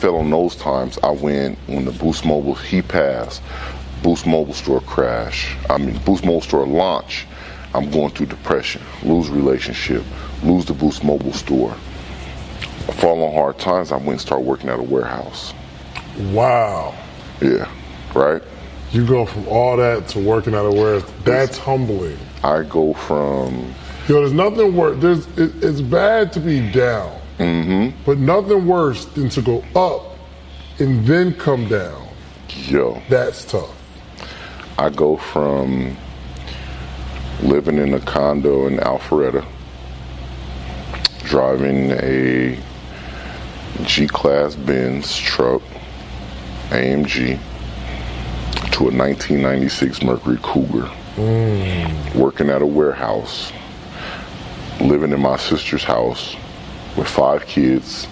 fell on those times. I went when the Boost Mobile he passed. Boost Mobile store crash. I mean Boost Mobile store launch. I'm going through depression, lose relationship, lose the Boost Mobile store. Fall on hard times. I went and started working at a warehouse. Wow. Yeah, right. You go from all that to working at a warehouse. That's humbling. I go from Yo, there's nothing worse. There's it, it's bad to be down, mm-hmm. but nothing worse than to go up and then come down. yo. That's tough. I go from living in a condo in Alpharetta, driving a G Class Benz truck, AMG, to a 1996 Mercury Cougar, working at a warehouse, living in my sister's house with five kids.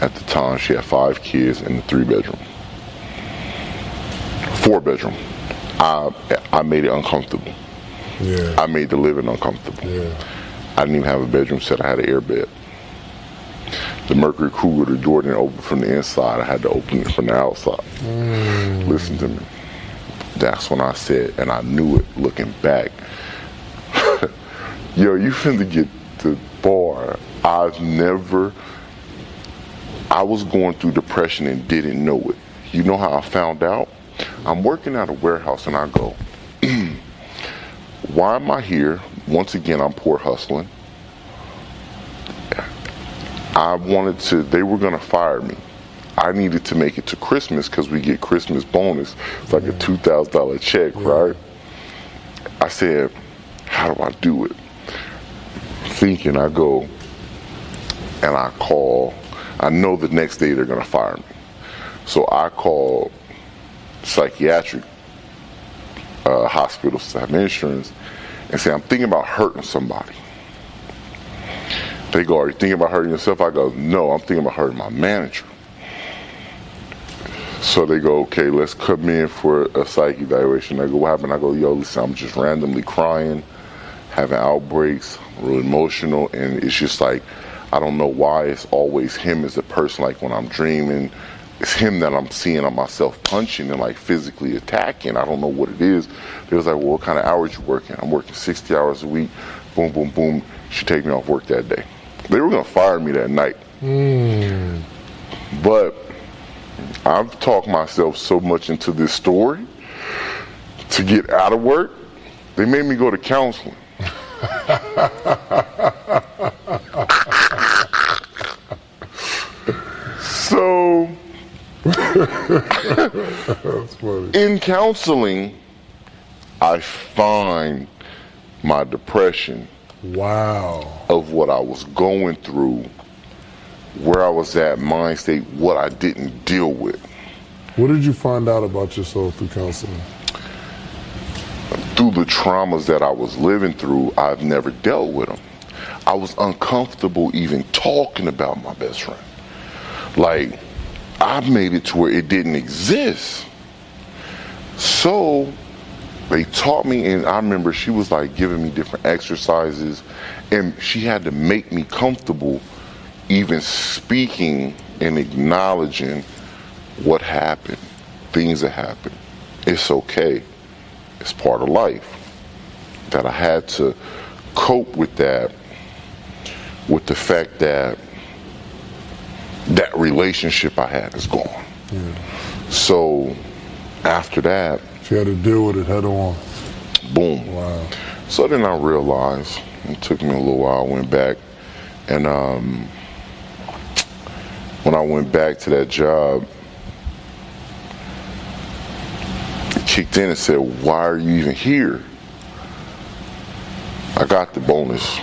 At the time, she had five kids in the three bedroom, four bedroom. I I made it uncomfortable. Yeah. I made the living uncomfortable. Yeah. I didn't even have a bedroom set. I had an air bed. The Mercury Cougar, the door didn't open from the inside. I had to open it from the outside. Mm. Listen to me. That's when I said, and I knew it looking back. Yo, you finna get the bar. I've never, I was going through depression and didn't know it. You know how I found out? I'm working at a warehouse and I go, why am I here? Once again, I'm poor hustling. I wanted to, they were going to fire me. I needed to make it to Christmas because we get Christmas bonus. It's like a $2,000 check, right? I said, how do I do it? Thinking, I go and I call. I know the next day they're going to fire me. So I call psychiatric uh, hospitals to have insurance and say, I'm thinking about hurting somebody. They go, Are you thinking about hurting yourself? I go, No, I'm thinking about hurting my manager. So they go, Okay, let's come in for a psych evaluation. I go, What happened? I go, Yo, listen, I'm just randomly crying, having outbreaks, real emotional, and it's just like, I don't know why it's always him as a person. Like when I'm dreaming, it's him that I'm seeing on myself punching and like physically attacking. I don't know what it is. They was like, well, what kind of hours you working? I'm working 60 hours a week. Boom, boom, boom. She take me off work that day. They were gonna fire me that night. Hmm. But I've talked myself so much into this story to get out of work. They made me go to counseling. so in counseling, I find my depression Wow. of what I was going through, where I was at, mind state, what I didn't deal with. What did you find out about yourself through counseling? Through the traumas that I was living through, I've never dealt with them. I was uncomfortable even talking about my best friend. Like, I made it to where it didn't exist. So, they taught me, and I remember she was like giving me different exercises, and she had to make me comfortable even speaking and acknowledging what happened, things that happened. It's okay, it's part of life. That I had to cope with that, with the fact that that relationship I had is gone. So after that, She had to deal with it head on. boom. Wow. So then I realized, it took me a little while, I went back, and um, when I went back to that job, it kicked in and said, Why are you even here? I got the bonus.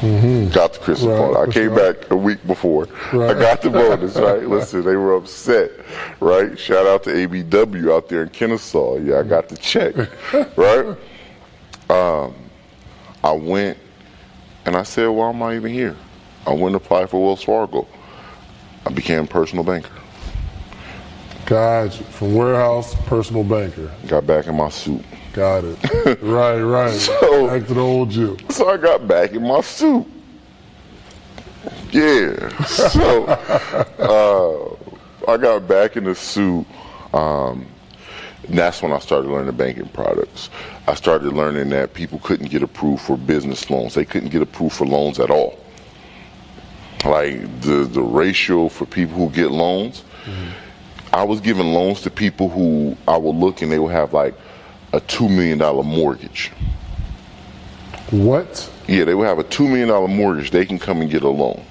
Got the Christmas Right, bonus. I came right. back a week before. Right. I got the bonus, right? Listen, they were upset, right? Shout out to ABW out there in Kennesaw. Yeah, I got the check, right? Um, I went and I said, why am I even here? I went and applied for Wells Fargo. I became a personal banker. Gotcha. From warehouse, personal banker. Got back in my suit. Got it. right, right. So- Back to the old you. So I got back in my suit. Yeah. So uh, I got back in the suit. Um, that's when I started learning banking products. I started learning that people couldn't get approved for business loans. They couldn't get approved for loans at all. Like the the ratio for people who get loans, mm-hmm. I was giving loans to people who I would look and they would have like a two million dollar mortgage. What? Yeah, they would have a two million dollar mortgage. They can come and get a loan.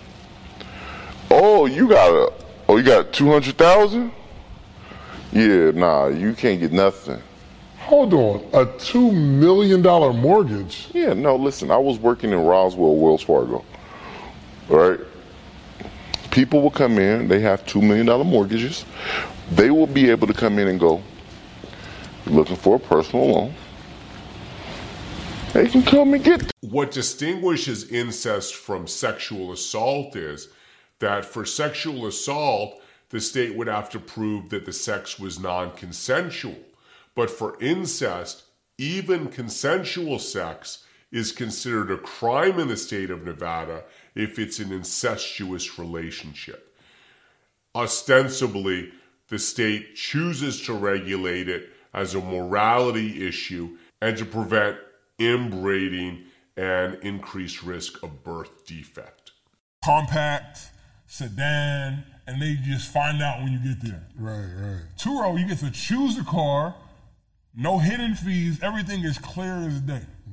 Oh, you got a oh you got two hundred thousand? Yeah, nah, you can't get nothing. Hold on, a two million dollar mortgage? Yeah, no, listen, I was working in Roswell, Wells Fargo. Right? People will come in, they have two million dollar mortgages. They will be able to come in and go, looking for a personal loan. They can come and get. What distinguishes incest from sexual assault is that for sexual assault, the state would have to prove that the sex was non consensual. But for incest, even consensual sex is considered a crime in the state of Nevada if it's an incestuous relationship. Ostensibly, the state chooses to regulate it as a morality issue and to prevent inbreeding and increased risk of birth defect. Compact, sedan, and they just find out when you get there. Right, right. Turo, you get to choose a car, no hidden fees, everything is clear as day. Mm-hmm.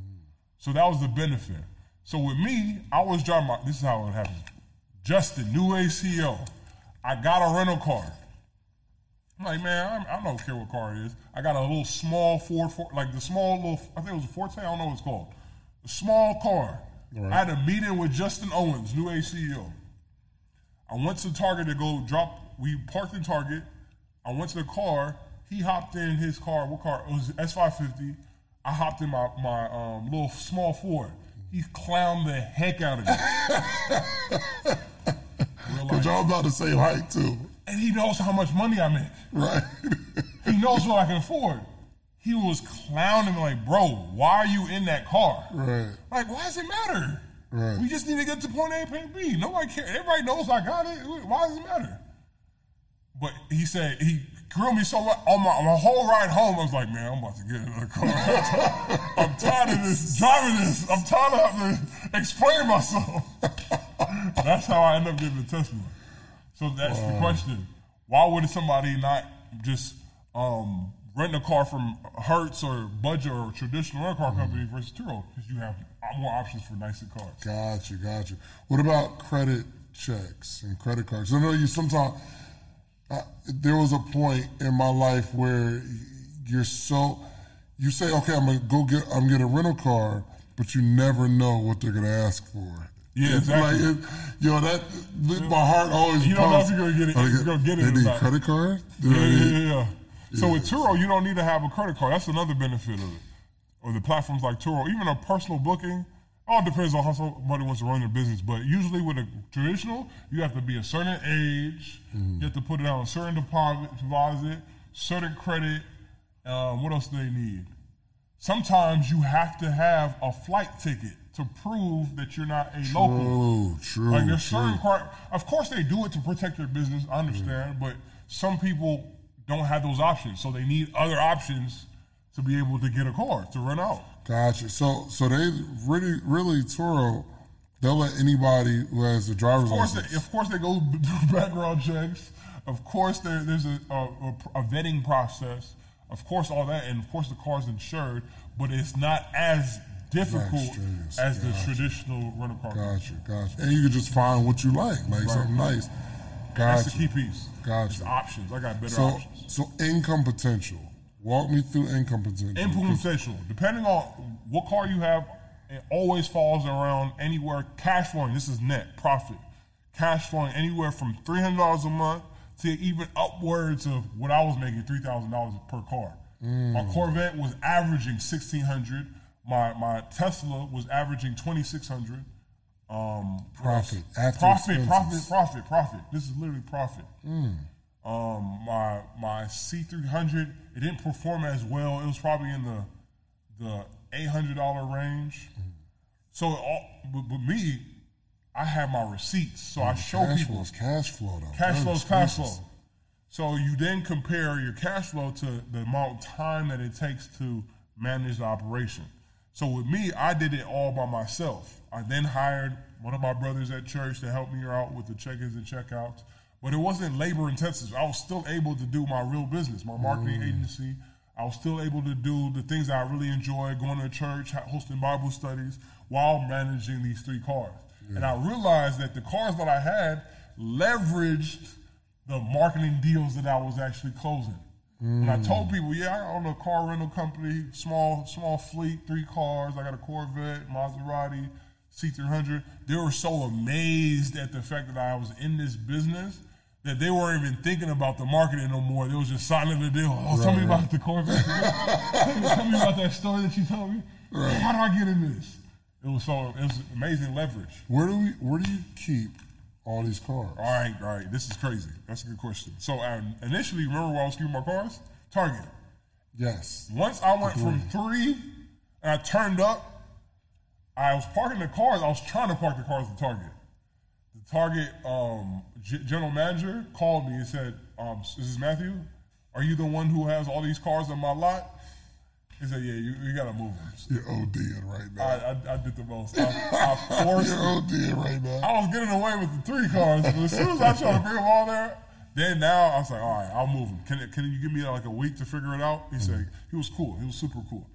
So that was the benefit. So with me, I was driving my, this is how it happened. Justin, new ACO. I got a rental car. I'm like, man, I, I don't care what car it is. I got a little small Ford, like the small little, I think it was a Forte, I don't know what it's called. A small car. Right. I had a meeting with Justin Owens, new ACO. I went to Target to go drop. We parked in Target. I went to the car. He hopped in his car. What car? It was S550. I hopped in my my um, little small Ford. He clowned the heck out of me. Because y'all about the same height too. And he knows how much money I make. Right. he knows what I can afford. He was clowning me like, bro, why are you in that car? Right. Like, why does it matter? Right. We just need to get to point A, point B. Nobody cares. Everybody knows I got it. Why does it matter? But he said he grilled me so much on my, my whole ride home. I was like, man, I'm about to get another car. I'm tired of this driving this. I'm tired of having to explain myself. that's how I end up getting the testimony. So that's the question. Why would somebody not just um, rent a car from Hertz or Budget or traditional rental car mm-hmm. company versus Turo? Because you have more options for nicer cars. Gotcha, gotcha. What about credit checks and credit cards? I know you sometimes. Uh, there was a point in my life where you're so you say, okay, I'm gonna go get I'm gonna get a rental car, but you never know what they're gonna ask for. Yeah, exactly. Like, it, you know that my heart always. You don't know if you're gonna get it. You're gonna get it. They need credit card. Yeah, yeah, yeah, yeah. So with Turo, you don't need to have a credit card. That's another benefit of it or the platforms like Turo, even a personal booking, all depends on how somebody wants to run their business. But usually with a traditional, you have to be a certain age, mm-hmm. Have to put it on a certain deposit, deposit certain credit. Um, what else do they need? Sometimes you have to have a flight ticket to prove that you're not a true, local. True, like there's true. certain part. Of course, they do it to protect their business. I understand, mm-hmm. but some people don't have those options, so they need other options to be able to get a car to run out. Gotcha. So so they really really Turo, they'll let anybody who has a driver's of license. They, of course they go do background checks. Of course there, there's a, a, a, vetting process. Of course all that, and of course the car's insured, but it's not as difficult as gotcha. the traditional rental car. Gotcha, gotcha. And you can just find what you like, like right. something nice. Gotcha. That's the key piece. Gotcha. It's options. I got better so, options. So income potential Walk me through income potential. Income potential. Depending on what car you have, it always falls around anywhere cash flowing. This is net profit. Cash flowing anywhere from three hundred dollars a month to even upwards of what I was making three thousand dollars per car. Mm. My Corvette was averaging sixteen hundred. My my Tesla was averaging twenty six hundred. Um, profit. profit. Profit. Profit. Profit. This is literally profit. Mm. Um, my my C300 it didn't perform as well. It was probably in the the eight hundred dollar range. Mm-hmm. So all, with, with, me, I have my receipts, so mm, I show cash people. Flow cash flow though. Cash flow is cash flow. So you then compare your cash flow to the amount of time that it takes to manage the operation. So with me, I did it all by myself. I then hired one of my brothers at church to help me out with the check-ins and checkouts. But it wasn't labor intensive. I was still able to do my real business, my marketing agency. I was still able to do the things that I really enjoy, going to church, hosting Bible studies, while managing these three cars. And I realized that the cars that I had leveraged the marketing deals that I was actually closing. And I told people, yeah, I own a car rental company, small small fleet, three cars. I got a Corvette, Maserati, C300. They were so amazed at the fact that I was in this business that they weren't even thinking about the marketing no more. They was just signing the deal. Oh, tell me about the Corvette. tell, me, about that story that you told me. How do I get in this? It was so it was amazing leverage. Where do we? Where do you keep all these cars? All right, all right. This is crazy. That's a good question. So I initially, remember where I was keeping my cars? Target. Yes. Once I went from three and I turned up, I was parking the cars. I was trying to park the cars at Target. The Target um, g- general manager called me and said, um, "This is Matthew. Are you the one who has all these cars on my lot?" He said, "Yeah, you, you got to move them." You're ODing right now. I, I, I did the most. I, I forced. You're ODing right now. I was getting away with the three cars, but as soon as I tried to bring them all there, then now I was like, all right, I'll move them. Can, can you give me like a week to figure it out? He said mm-hmm. he was cool. He was super cool.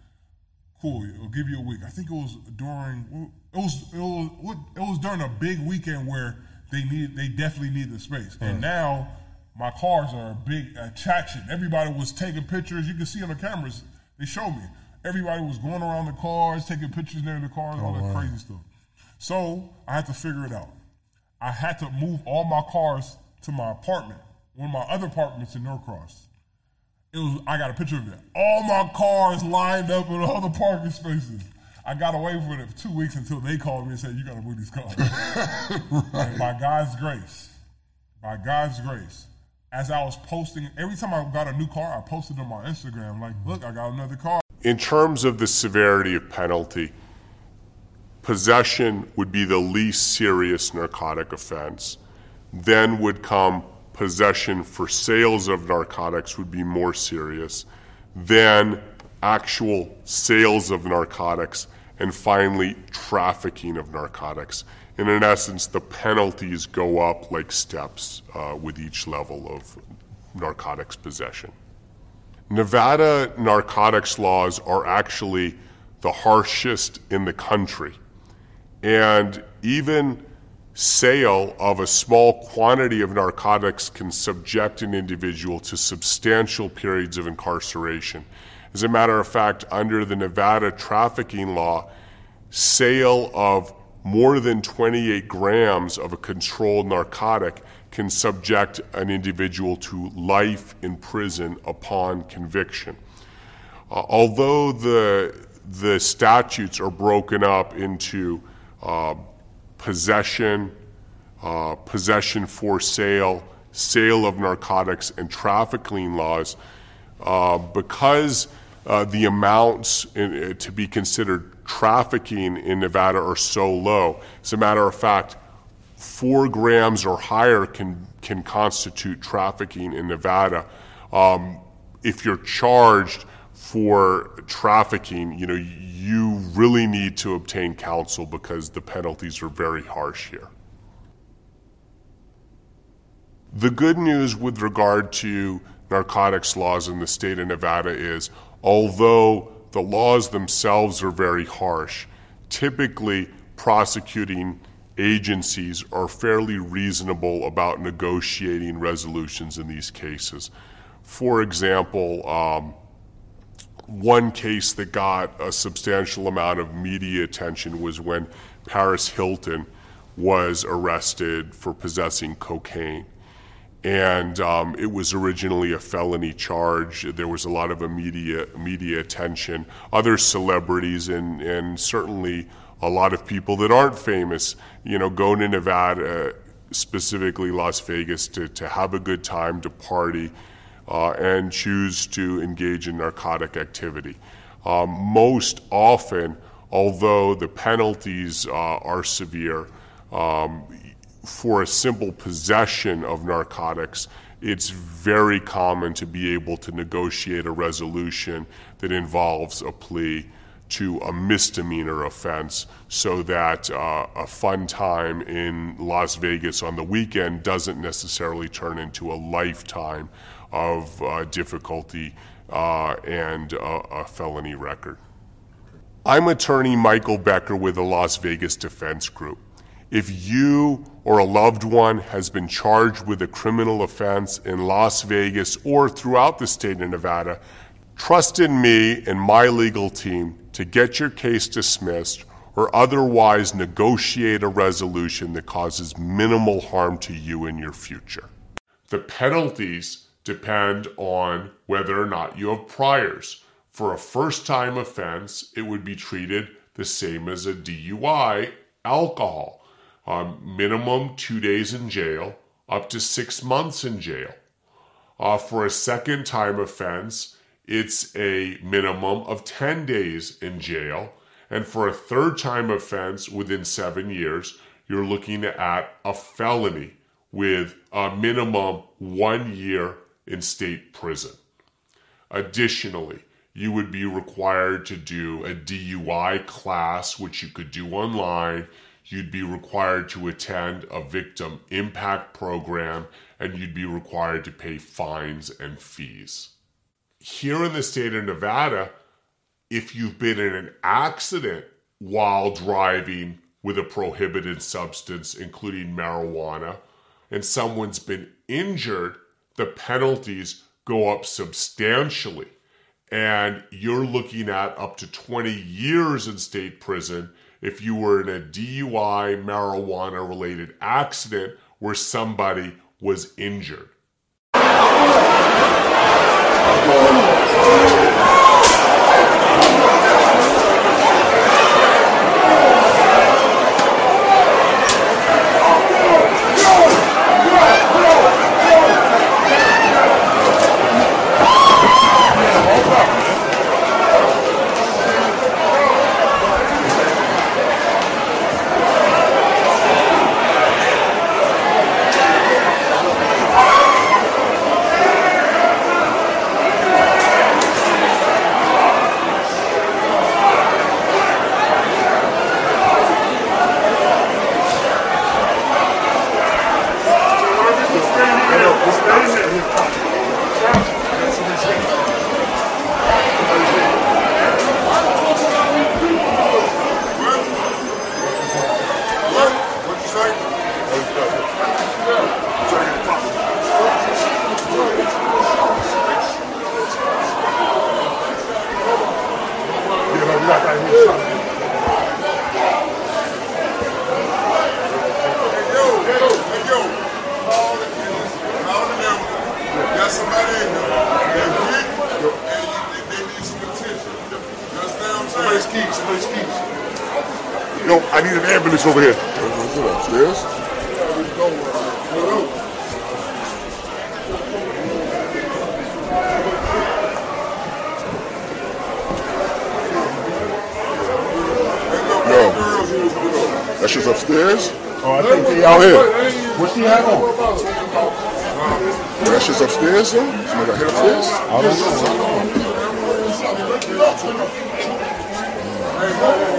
Cool. I'll give you a week. I think it was during it was it was it was during a big weekend where they need they definitely need the space. And mm. now my cars are a big attraction. Everybody was taking pictures. You can see on the cameras. They showed me. Everybody was going around the cars, taking pictures near the cars, all oh, that wow. crazy stuff. So I had to figure it out. I had to move all my cars to my apartment, one of my other apartments in Norcross. It was I got a picture of it. All my cars lined up in all the parking spaces. I got away with it for two weeks until they called me and said, You gotta move these cars. And by God's grace, by God's grace, as I was posting, every time I got a new car, I posted on my Instagram, like, look, I got another car. In terms of the severity of penalty, possession would be the least serious narcotic offense. Then would come possession for sales of narcotics would be more serious. Then actual sales of narcotics and finally trafficking of narcotics. And in essence, the penalties go up like steps uh, with each level of narcotics possession. Nevada narcotics laws are actually the harshest in the country. And even sale of a small quantity of narcotics can subject an individual to substantial periods of incarceration. As a matter of fact, under the Nevada trafficking law, sale of more than 28 grams of a controlled narcotic can subject an individual to life in prison upon conviction. Uh, although the, the statutes are broken up into uh, possession, uh, possession for sale, sale of narcotics, and trafficking laws, uh, because uh, the amounts in, uh, to be considered trafficking in Nevada are so low. As a matter of fact, four grams or higher can can constitute trafficking in Nevada. Um, if you're charged for trafficking, you know you really need to obtain counsel because the penalties are very harsh here. The good news with regard to narcotics laws in the state of Nevada is although the laws themselves are very harsh, typically prosecuting agencies are fairly reasonable about negotiating resolutions in these cases. For example, um, one case that got a substantial amount of media attention was when Paris Hilton was arrested for possessing cocaine. And um, it was originally a felony charge. There was a lot of immediate media attention. Other celebrities and, and certainly a lot of people that aren't famous, you know, go to Nevada, specifically Las Vegas, to, to have a good time, to party, uh, and choose to engage in narcotic activity. Um, most often, although the penalties uh, are severe, um, for a simple possession of narcotics, it's very common to be able to negotiate a resolution that involves a plea to a misdemeanor offense so that uh, a fun time in Las Vegas on the weekend doesn't necessarily turn into a lifetime of uh, difficulty uh, and a felony record. I'm attorney Michael Becker with the Las Vegas Defense Group. If you or a loved one has been charged with a criminal offense in Las Vegas or throughout the state of Nevada, trust in me and my legal team to get your case dismissed or otherwise negotiate a resolution that causes minimal harm to you in your future. The penalties depend on whether or not you have priors. For a first time offense, it would be treated the same as a DUI alcohol um, minimum two days in jail, up to six months in jail. Uh, for a second time offense, it's a minimum of 10 days in jail. And for a third time offense within seven years, you're looking at a felony with a minimum one year in state prison. Additionally, you would be required to do a DUI class, which you could do online you'd be required to attend a victim impact program and you'd be required to pay fines and fees. Here in the state of Nevada, if you've been in an accident while driving with a prohibited substance, including marijuana, and someone's been injured, the penalties go up substantially. And you're looking at up to 20 years in state prison if you were in a DUI marijuana related accident where somebody was injured. Over here. What upstairs? Yo, that shit's upstairs? Oh, I think they out here. What's she have on? That shit's upstairs, though? Somebody got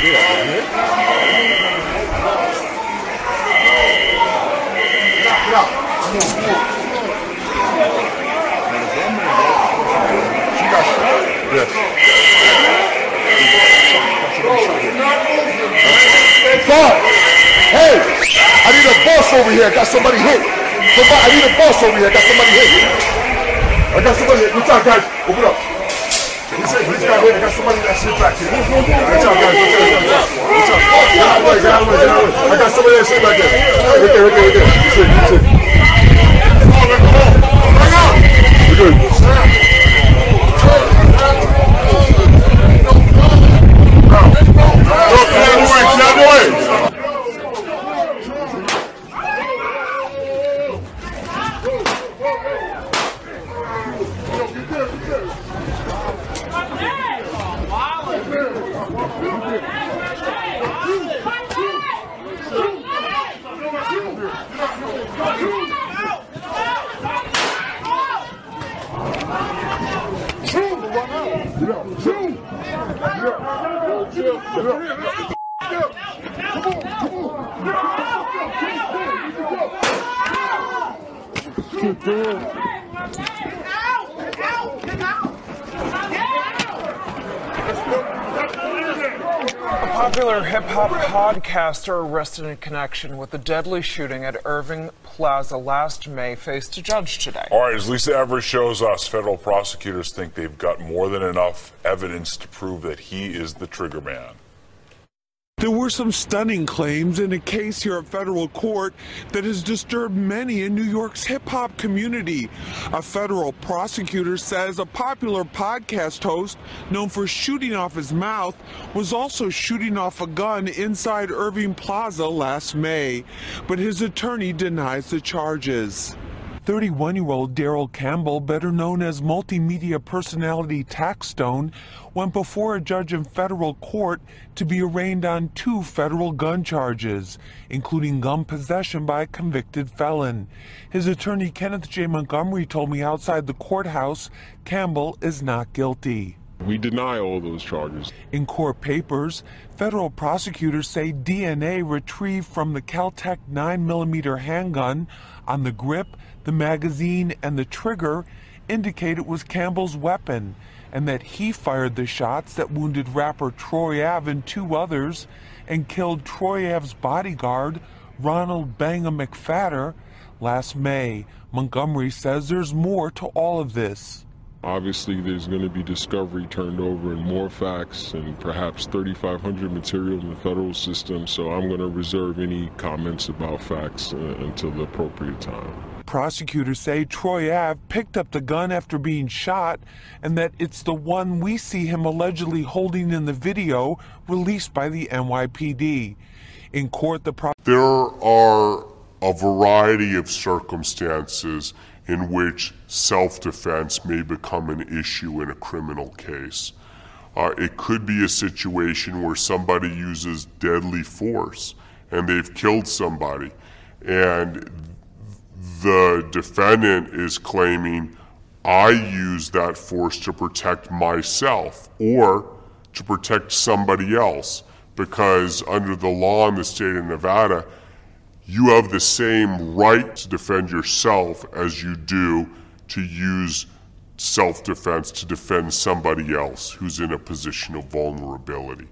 I need a boss over here, I got somebody hit. Somebody, I need a boss over here. I got somebody hit. I got somebody. Good job, guys. Open up. He's, got here. Got somebody that shit back here. Good job, guys. Job. Out. Get out. Get out. I got somebody that shit back there. Right there. Right there. Right there. Sit. Come on, come on. Bring out. Look, get out of the way. Get out of the way. A popular hip hop podcaster arrested in connection with the deadly shooting at Irving Plaza last May faced a judge today. All right, as Lisa Evers shows us, federal prosecutors think they've got more than enough evidence to prove that he is the trigger man. There were some stunning claims in a case here at federal court that has disturbed many in New York's hip hop community. A federal prosecutor says a popular podcast host known for shooting off his mouth was also shooting off a gun inside Irving Plaza last May, but his attorney denies the charges. 31 year old Daryl Campbell, better known as multimedia personality Taxstone, went before a judge in federal court to be arraigned on two federal gun charges, including gun possession by a convicted felon. His attorney Kenneth J. Montgomery told me outside the courthouse Campbell is not guilty. We deny all those charges. In court papers, federal prosecutors say DNA retrieved from the Kel-Tec 9mm handgun on the grip, the magazine, and the trigger indicate it was Campbell's weapon, and that he fired the shots that wounded rapper Troy Ave and two others and killed Troy Ave's bodyguard, Ronald Banga McPhatter, last May. Montgomery says there's more to all of this. Obviously, there's going to be discovery turned over and more facts and perhaps 3,500 material in the federal system. So I'm going to reserve any comments about facts uh, until the appropriate time. Prosecutors say Troy Ave picked up the gun after being shot and that it's the one we see him allegedly holding in the video released by the NYPD. In court, the pro- There are a variety of circumstances in which self defense may become an issue in a criminal case. Uh, it could be a situation where somebody uses deadly force and they've killed somebody, and the defendant is claiming, I used that force to protect myself or to protect somebody else because under the law in the state of Nevada, you have the same right to defend yourself as you do to use self defense to defend somebody else who's in a position of vulnerability.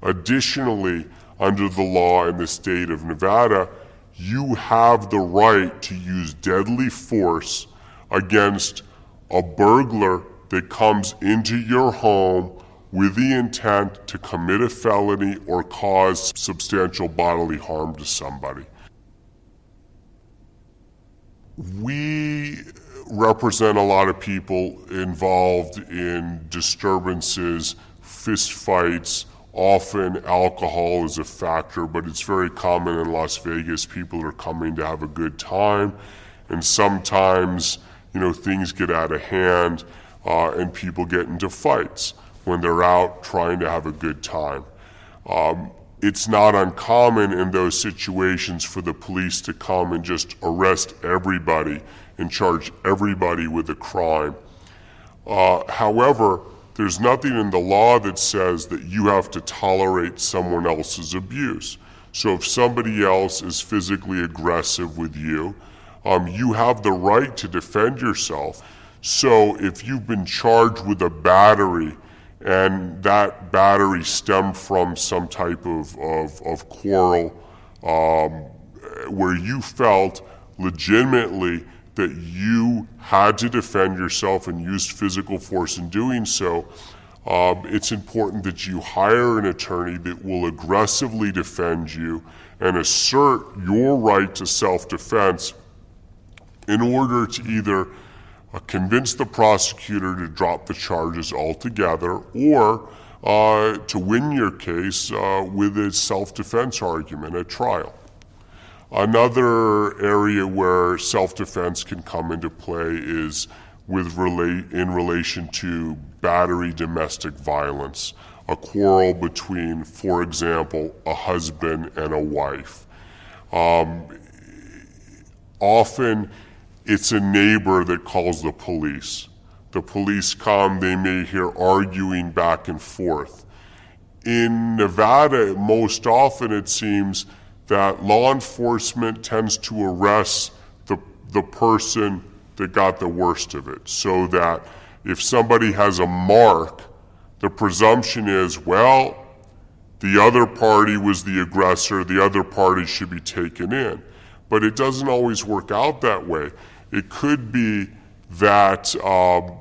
Additionally, under the law in the state of Nevada, you have the right to use deadly force against a burglar that comes into your home with the intent to commit a felony or cause substantial bodily harm to somebody. We represent a lot of people involved in disturbances, fistfights. Often alcohol is a factor, but it's very common in Las Vegas. People are coming to have a good time, and sometimes, you know, things get out of hand uh, and people get into fights when they're out trying to have a good time. Um, it's not uncommon in those situations for the police to come and just arrest everybody and charge everybody with a crime. Uh, however, there's nothing in the law that says that you have to tolerate someone else's abuse. So if somebody else is physically aggressive with you, um, you have the right to defend yourself. So if you've been charged with a battery and that battery stemmed from some type of, of, of quarrel um, where you felt legitimately that you had to defend yourself and used physical force in doing so, um, it's important that you hire an attorney that will aggressively defend you and assert your right to self defense in order to either convince the prosecutor to drop the charges altogether or uh, to win your case uh, with a self defense argument at trial. Another area where self defense can come into play is with in relation to battery domestic violence, a quarrel between, for example, a husband and a wife. Um, often it's a neighbor that calls the police. The police come, they may hear arguing back and forth. In Nevada, most often it seems that law enforcement tends to arrest the, the person that got the worst of it. So that if somebody has a mark, the presumption is, well, the other party was the aggressor, the other party should be taken in. But it doesn't always work out that way. It could be that, um,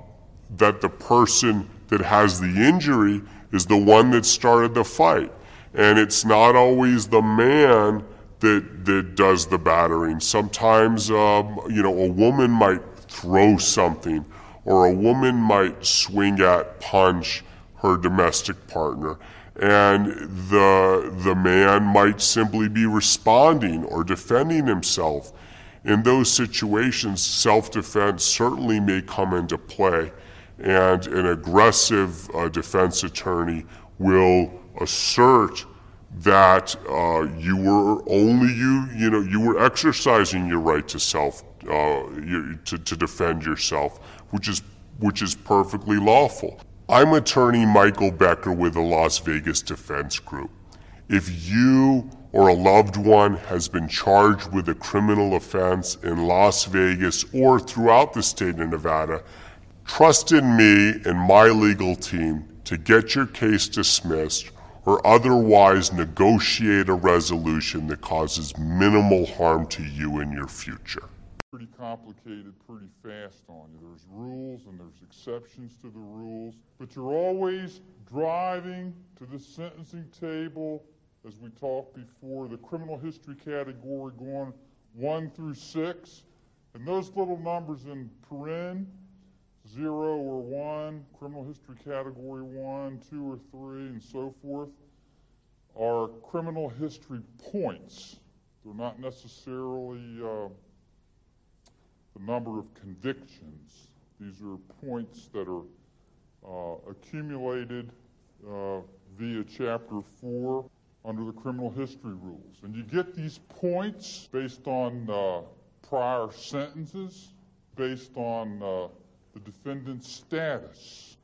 that the person that has the injury is the one that started the fight. And it's not always the man that, that does the battering. Sometimes, um, you know, a woman might throw something, or a woman might swing at, punch her domestic partner. And the, the man might simply be responding or defending himself. In those situations, self defense certainly may come into play, and an aggressive uh, defense attorney will assert that uh, you were only you you know you were exercising your right to self uh, to, to defend yourself which is which is perfectly lawful. I'm attorney michael becker with the las vegas defense group. If you or a loved one has been charged with a criminal offense in las vegas or throughout the state of nevada trust in me and my legal team to get your case dismissed or otherwise negotiate a resolution that causes minimal harm to you in your future. Pretty complicated, pretty fast on you. There's rules and there's exceptions to the rules, but you're always driving to the sentencing table, as we talked before, the criminal history category going one through six, and those little numbers in paren zero or one, criminal history category one, two or three, and so forth, are criminal history points. They're not necessarily uh, the number of convictions. These are points that are uh, accumulated uh, via Chapter 4 under the criminal history rules. And you get these points based on uh, prior sentences, based on uh, the defendant's status.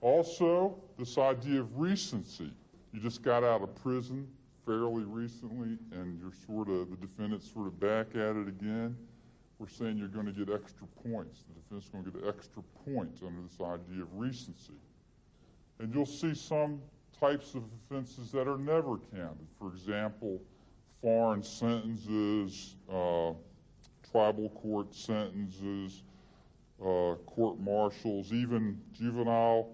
Also, this idea of recency. You just got out of prison fairly recently, and you're sort of, the defendant's sort of back at it again. We're saying you're going to get extra points. The defendant's going to get extra points under this idea of recency. And you'll see some types of offenses that are never counted. For example, foreign sentences, uh, tribal court sentences, uh, court martials, even juvenile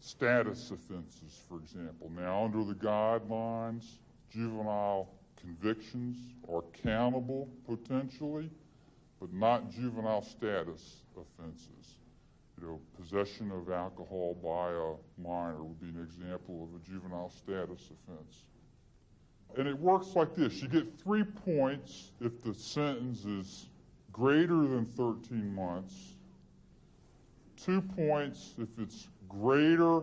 status offenses, for example. Now, under the guidelines, juvenile convictions are countable potentially, but not juvenile status offenses. Know, possession of alcohol by a minor would be an example of a juvenile status offense. And it works like this you get three points if the sentence is greater than 13 months two points if it's greater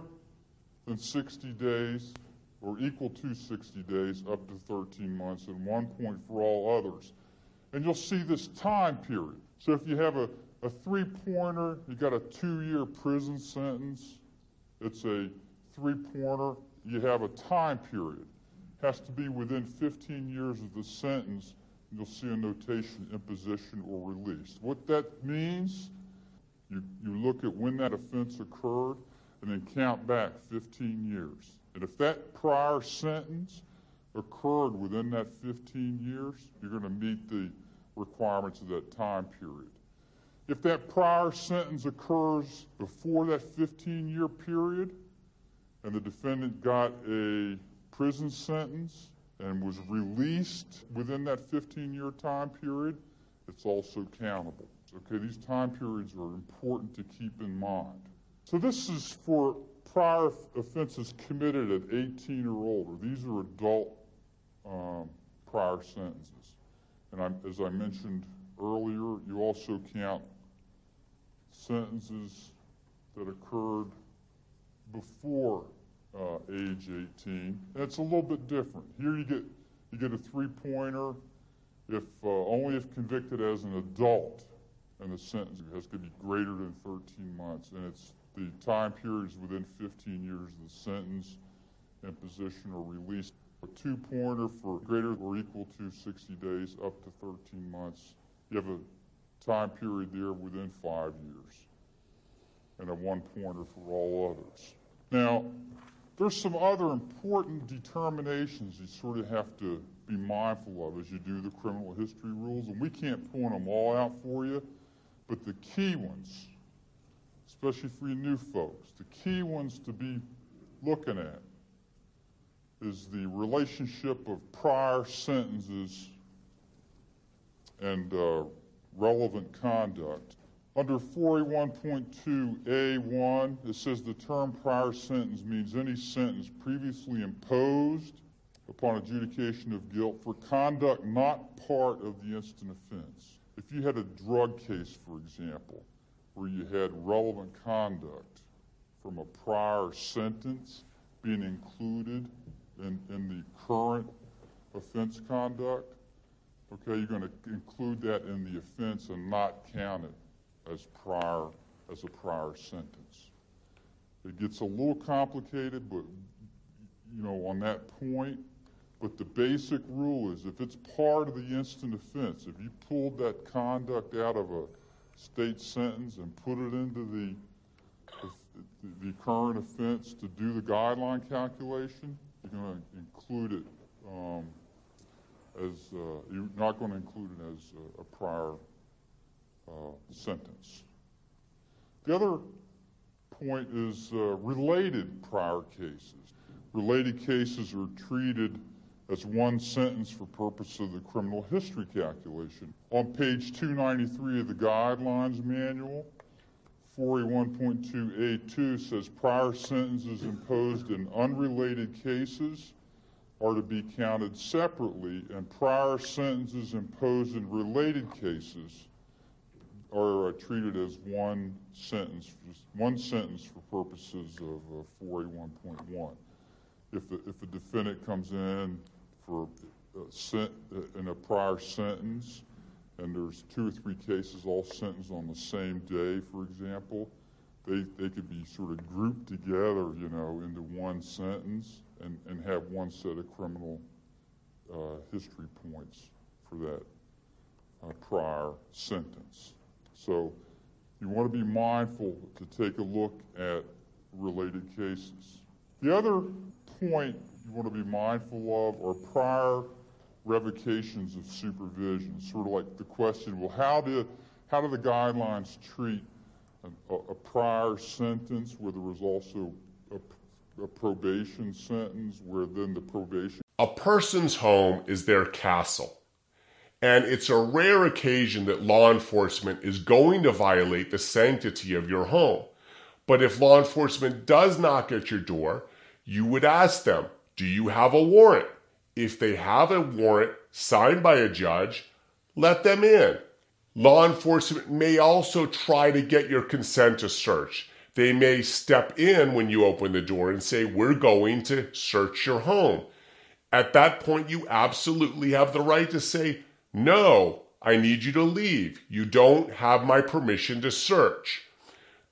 than 60 days or equal to 60 days up to 13 months, and one point for all others. And you'll see this time period. So if you have a, a three pointer, you got a two year prison sentence, it's a three pointer, you have a time period. Has to be within 15 years of the sentence, you'll see a notation imposition or release. What that means you, you look at when that offense occurred and then count back 15 years. And if that prior sentence occurred within that 15 years, you're going to meet the requirements of that time period. If that prior sentence occurs before that 15 year period and the defendant got a prison sentence and was released within that 15 year time period, it's also countable. Okay, these time periods are important to keep in mind. So, this is for prior offenses committed at 18 or older. These are adult um, prior sentences. And I'm, as I mentioned earlier, you also count sentences that occurred before uh, age 18. And it's a little bit different. Here you get you get a three-pointer if uh, only if convicted as an adult, and the sentence has to be greater than 13 months, and it's the time period is within 15 years of the sentence, imposition, or release. A two-pointer for greater or equal to 60 days up to 13 months. You have a time period there within five years, and a one-pointer for all others. Now, there's some other important determinations you sort of have to be mindful of as you do the criminal history rules, and we can't point them all out for you, but the key ones, especially for you new folks, the key ones to be looking at is the relationship of prior sentences and uh, relevant conduct. Under 4A1.2A1, it says the term prior sentence means any sentence previously imposed upon adjudication of guilt for conduct not part of the instant offense. If you had a drug case, for example, where you had relevant conduct from a prior sentence being included in, in the current offense conduct, okay, you're going to include that in the offense and not count it as prior as a prior sentence. It gets a little complicated, but you know, on that point, but the basic rule is if it's part of the instant offense, if you pulled that conduct out of a state sentence and put it into the the, current offense to do the guideline calculation, you're going to include it um, as uh, you're not going to include it as a, a prior uh, sentence. The other point is uh, related prior cases. Related cases are treated as one sentence for purpose of the criminal history calculation. On page 293 of the guidelines manual, 4A1.2A2 says prior sentences imposed in unrelated cases are to be counted separately, and prior sentences imposed in related cases are uh, treated as one sentence, one sentence for purposes of uh, 4A1.1. If a, if a defendant comes in for a uh, in a prior sentence, and there's two or three cases all sentenced on the same day, for example, they, they could be sort of grouped together, you know, into one sentence and, and have one set of criminal uh, history points for that uh, prior sentence. So you want to be mindful to take a look at related cases. The other point you want to be mindful of are prior revocations of supervision. Sort of like the question, well, how do, how do the guidelines treat a, a prior sentence where there was also a, a probation sentence where then the probation. A person's home is their castle. And it's a rare occasion that law enforcement is going to violate the sanctity of your home. But if law enforcement does knock at your door, you would ask them, Do you have a warrant? If they have a warrant signed by a judge, let them in. Law enforcement may also try to get your consent to search. They may step in when you open the door and say, We're going to search your home. At that point, you absolutely have the right to say, no, I need you to leave. You don't have my permission to search.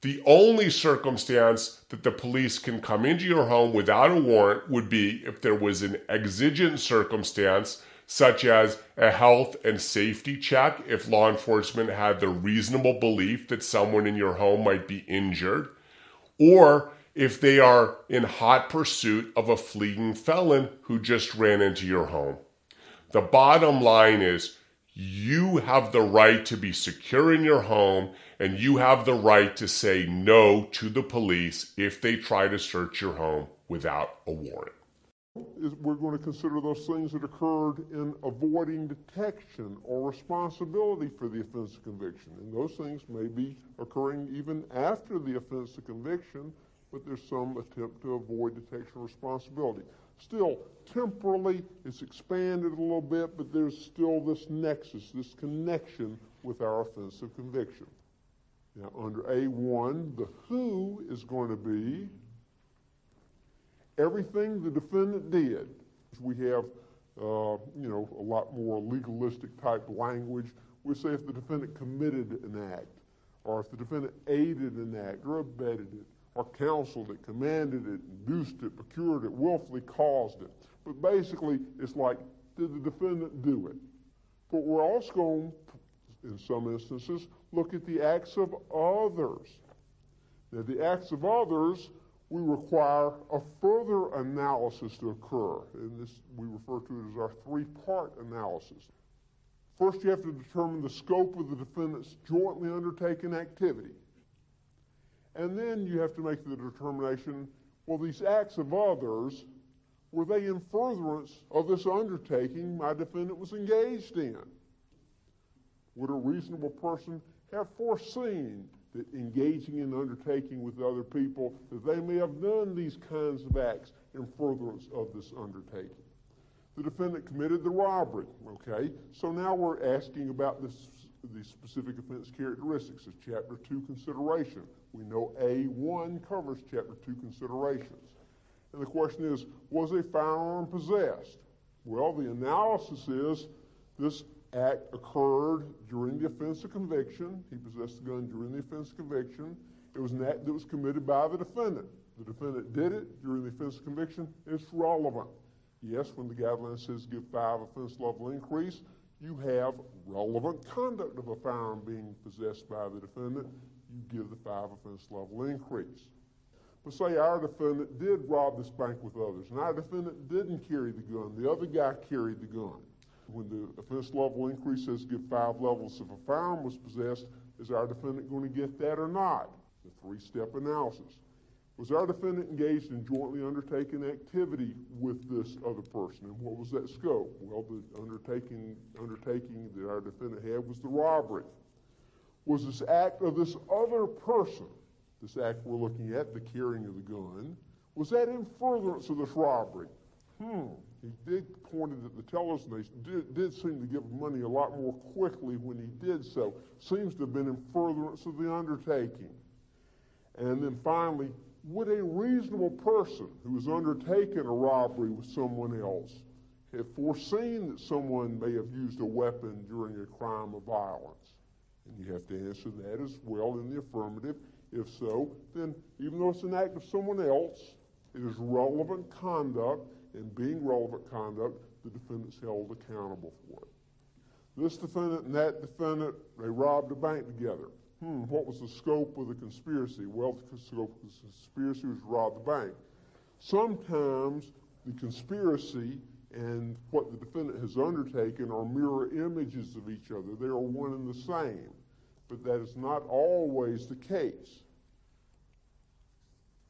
The only circumstance that the police can come into your home without a warrant would be if there was an exigent circumstance, such as a health and safety check, if law enforcement had the reasonable belief that someone in your home might be injured, or if they are in hot pursuit of a fleeing felon who just ran into your home. The bottom line is You have the right to be secure in your home, and you have the right to say no to the police if they try to search your home without a warrant. We're going to consider those things that occurred in avoiding detection or responsibility for the offense of conviction. And those things may be occurring even after the offense of conviction, but there's some attempt to avoid detection or responsibility. Still, temporally, it's expanded a little bit, but there's still this nexus, this connection with our offense of conviction. Now, under A1, the who is going to be everything the defendant did. We have, uh, you know, a lot more legalistic type language. We say if the defendant committed an act, or if the defendant aided an act, or abetted it, or counseled it, commanded it, induced it, procured it, willfully caused it. But basically, it's like, did the defendant do it? But we're also going, in some instances, look at the acts of others. Now, the acts of others we require a further analysis to occur. And this we refer to it as our three-part analysis. First, you have to determine the scope of the defendant's jointly undertaken activity. And then you have to make the determination, well, these acts of others, were they in furtherance of this undertaking my defendant was engaged in? Would a reasonable person have foreseen that engaging in undertaking with other people, that they may have done these kinds of acts in furtherance of this undertaking. The defendant committed the robbery, okay? So now we're asking about this, the specific offense characteristics of Chapter 2 consideration. We know A1 covers Chapter 2 considerations. And the question is, was a firearm possessed? Well, the analysis is this act occurred during the offense of conviction. He possessed the gun during the offense of conviction. It was an act that was committed by the defendant. The defendant did it during the offense of conviction. It's relevant. Yes, when the guideline says give five offense level increase, you have relevant conduct of a firearm being possessed by the defendant. You give the five offense level increase. But say our defendant did rob this bank with others, and our defendant didn't carry the gun. The other guy carried the gun when the offense level increase says give five levels if a firearm was possessed, is our defendant going to get that or not? The three-step analysis. Was our defendant engaged in jointly undertaken activity with this other person? And what was that scope? Well, the undertaking, undertaking that our defendant had was the robbery. Was this act of this other person, this act we're looking at, the carrying of the gun, was that in furtherance of this robbery? Hmm, he did pointed at the tellers and they did, did seem to give money a lot more quickly when he did so. Seems to have been in furtherance of the undertaking. And then finally, would a reasonable person who has undertaken a robbery with someone else have foreseen that someone may have used a weapon during a crime of violence? And you have to answer that as well in the affirmative. If so, then even though it's an act of someone else, it is relevant conduct and being relevant conduct, the defendant's held accountable for it. This defendant and that defendant, they robbed a bank together. Hmm, what was the scope of the conspiracy? Well, the scope of the conspiracy was to rob the bank. Sometimes the conspiracy and what the defendant has undertaken are mirror images of each other. They are one and the same. But that is not always the case.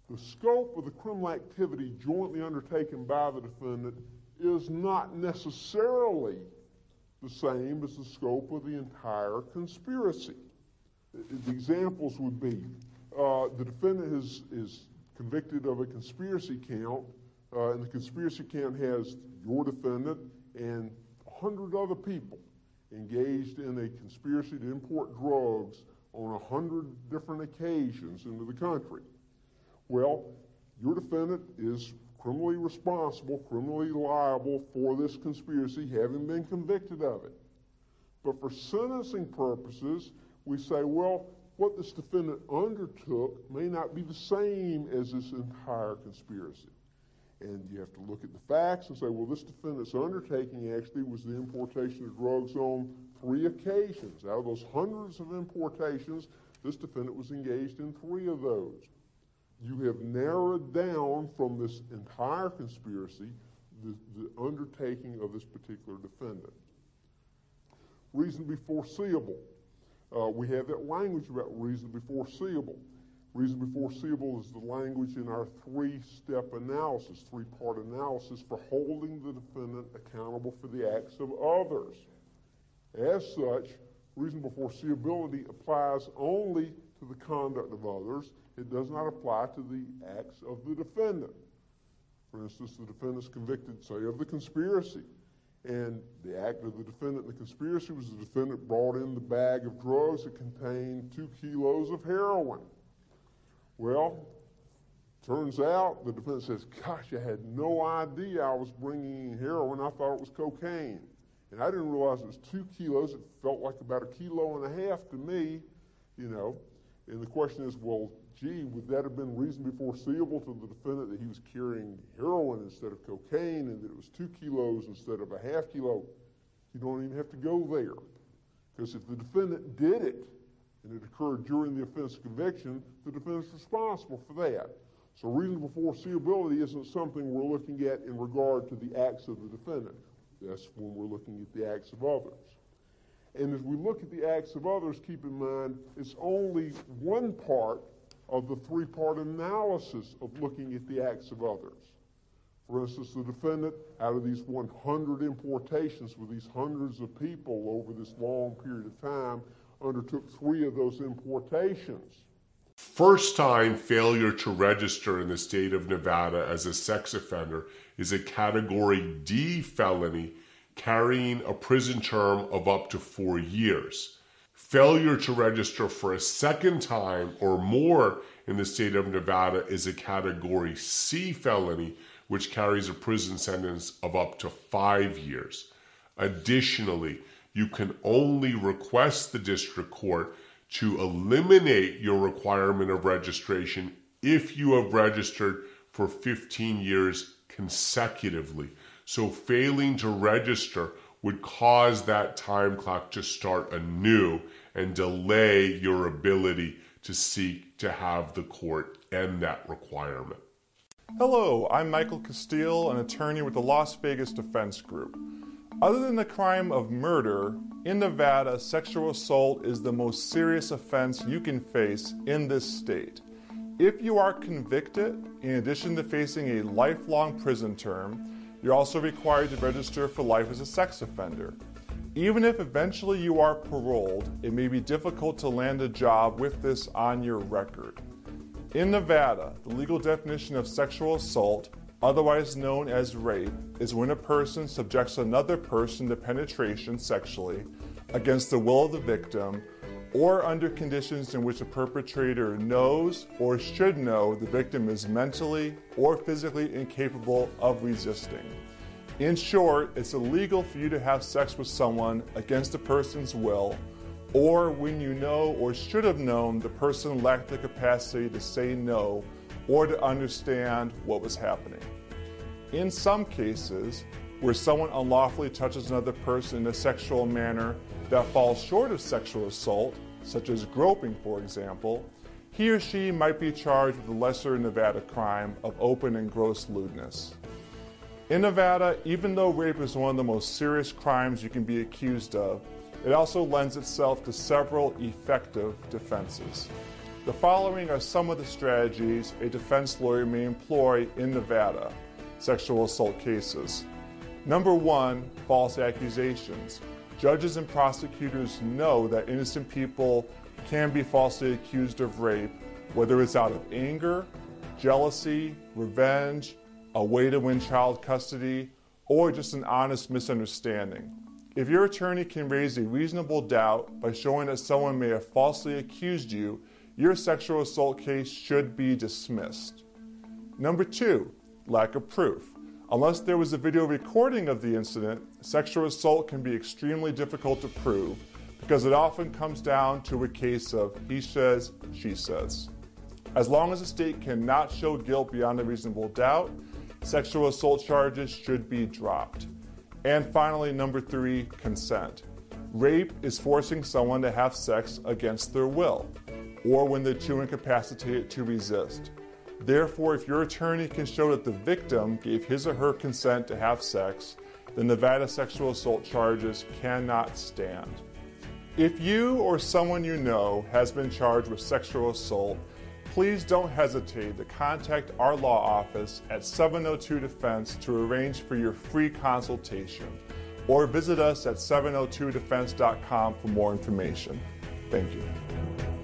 The scope of the criminal activity jointly undertaken by the defendant is not necessarily the same as the scope of the entire conspiracy. The examples would be uh, the defendant is, is convicted of a conspiracy count, uh, and the conspiracy count has your defendant and 100 other people engaged in a conspiracy to import drugs on 100 different occasions into the country. Well, your defendant is criminally responsible, criminally liable for this conspiracy, having been convicted of it. But for sentencing purposes, we say, well, what this defendant undertook may not be the same as this entire conspiracy. And you have to look at the facts and say, well, this defendant's undertaking actually was the importation of drugs on three occasions. Out of those hundreds of importations, this defendant was engaged in three of those you have narrowed down from this entire conspiracy the, the undertaking of this particular defendant. reasonably foreseeable. Uh, we have that language about reasonably foreseeable. Reasonably foreseeable is the language in our three step analysis, three part analysis for holding the defendant accountable for the acts of others. As such, reasonable foreseeability applies only to the conduct of others, it does not apply to the acts of the defendant. For instance, the defendant is convicted, say, of the conspiracy. And the act of the defendant in the conspiracy was the defendant brought in the bag of drugs that contained two kilos of heroin. Well, turns out the defendant says, Gosh, I had no idea I was bringing in heroin. I thought it was cocaine. And I didn't realize it was two kilos. It felt like about a kilo and a half to me, you know. And the question is, well, gee, would that have been reasonably foreseeable to the defendant that he was carrying heroin instead of cocaine and that it was two kilos instead of a half kilo? You don't even have to go there. Because if the defendant did it and it occurred during the offense conviction, the defendant's responsible for that. So reasonable foreseeability isn't something we're looking at in regard to the acts of the defendant. That's when we're looking at the acts of others. And as we look at the acts of others, keep in mind it's only one part of the three part analysis of looking at the acts of others. For instance, the defendant, out of these 100 importations with these hundreds of people over this long period of time, undertook three of those importations. First time failure to register in the state of Nevada as a sex offender is a category D felony carrying a prison term of up to four years. Failure to register for a second time or more in the state of Nevada is a category C felony, which carries a prison sentence of up to five years. Additionally, you can only request the district court to eliminate your requirement of registration if you have registered for 15 years consecutively. So failing to register would cause that time clock to start anew and delay your ability to seek to have the court end that requirement. Hello, I'm Michael Castillo, an attorney with the Las Vegas Defense Group. Other than the crime of murder, in Nevada, sexual assault is the most serious offense you can face in this state. If you are convicted, in addition to facing a lifelong prison term, you're also required to register for life as a sex offender. Even if eventually you are paroled, it may be difficult to land a job with this on your record. In Nevada, the legal definition of sexual assault, otherwise known as rape, is when a person subjects another person to penetration sexually against the will of the victim or under conditions in which the perpetrator knows or should know the victim is mentally or physically incapable of resisting. In short, it's illegal for you to have sex with someone against a person's will or when you know or should have known the person lacked the capacity to say no or to understand what was happening. In some cases, where someone unlawfully touches another person in a sexual manner that falls short of sexual assault, such as groping, for example, he or she might be charged with the lesser Nevada crime of open and gross lewdness. In Nevada, even though rape is one of the most serious crimes you can be accused of, it also lends itself to several effective defenses. The following are some of the strategies a defense lawyer may employ in Nevada sexual assault cases. Number one, false accusations. Judges and prosecutors know that innocent people can be falsely accused of rape, whether it's out of anger, jealousy, revenge, a way to win child custody, or just an honest misunderstanding. If your attorney can raise a reasonable doubt by showing that someone may have falsely accused you, your sexual assault case should be dismissed. Number two, lack of proof. Unless there was a video recording of the incident, sexual assault can be extremely difficult to prove because it often comes down to a case of he says, she says. As long as the state cannot show guilt beyond a reasonable doubt, sexual assault charges should be dropped. And finally, number three, consent. Rape is forcing someone to have sex against their will, or when they're too incapacitated to resist. Therefore, if your attorney can show that the victim gave his or her consent to have sex, the Nevada sexual assault charges cannot stand. If you or someone you know has been charged with sexual assault, please don't hesitate to contact our law office at 702 Defense to arrange for your free consultation or visit us at 702defense.com for more information. Thank you.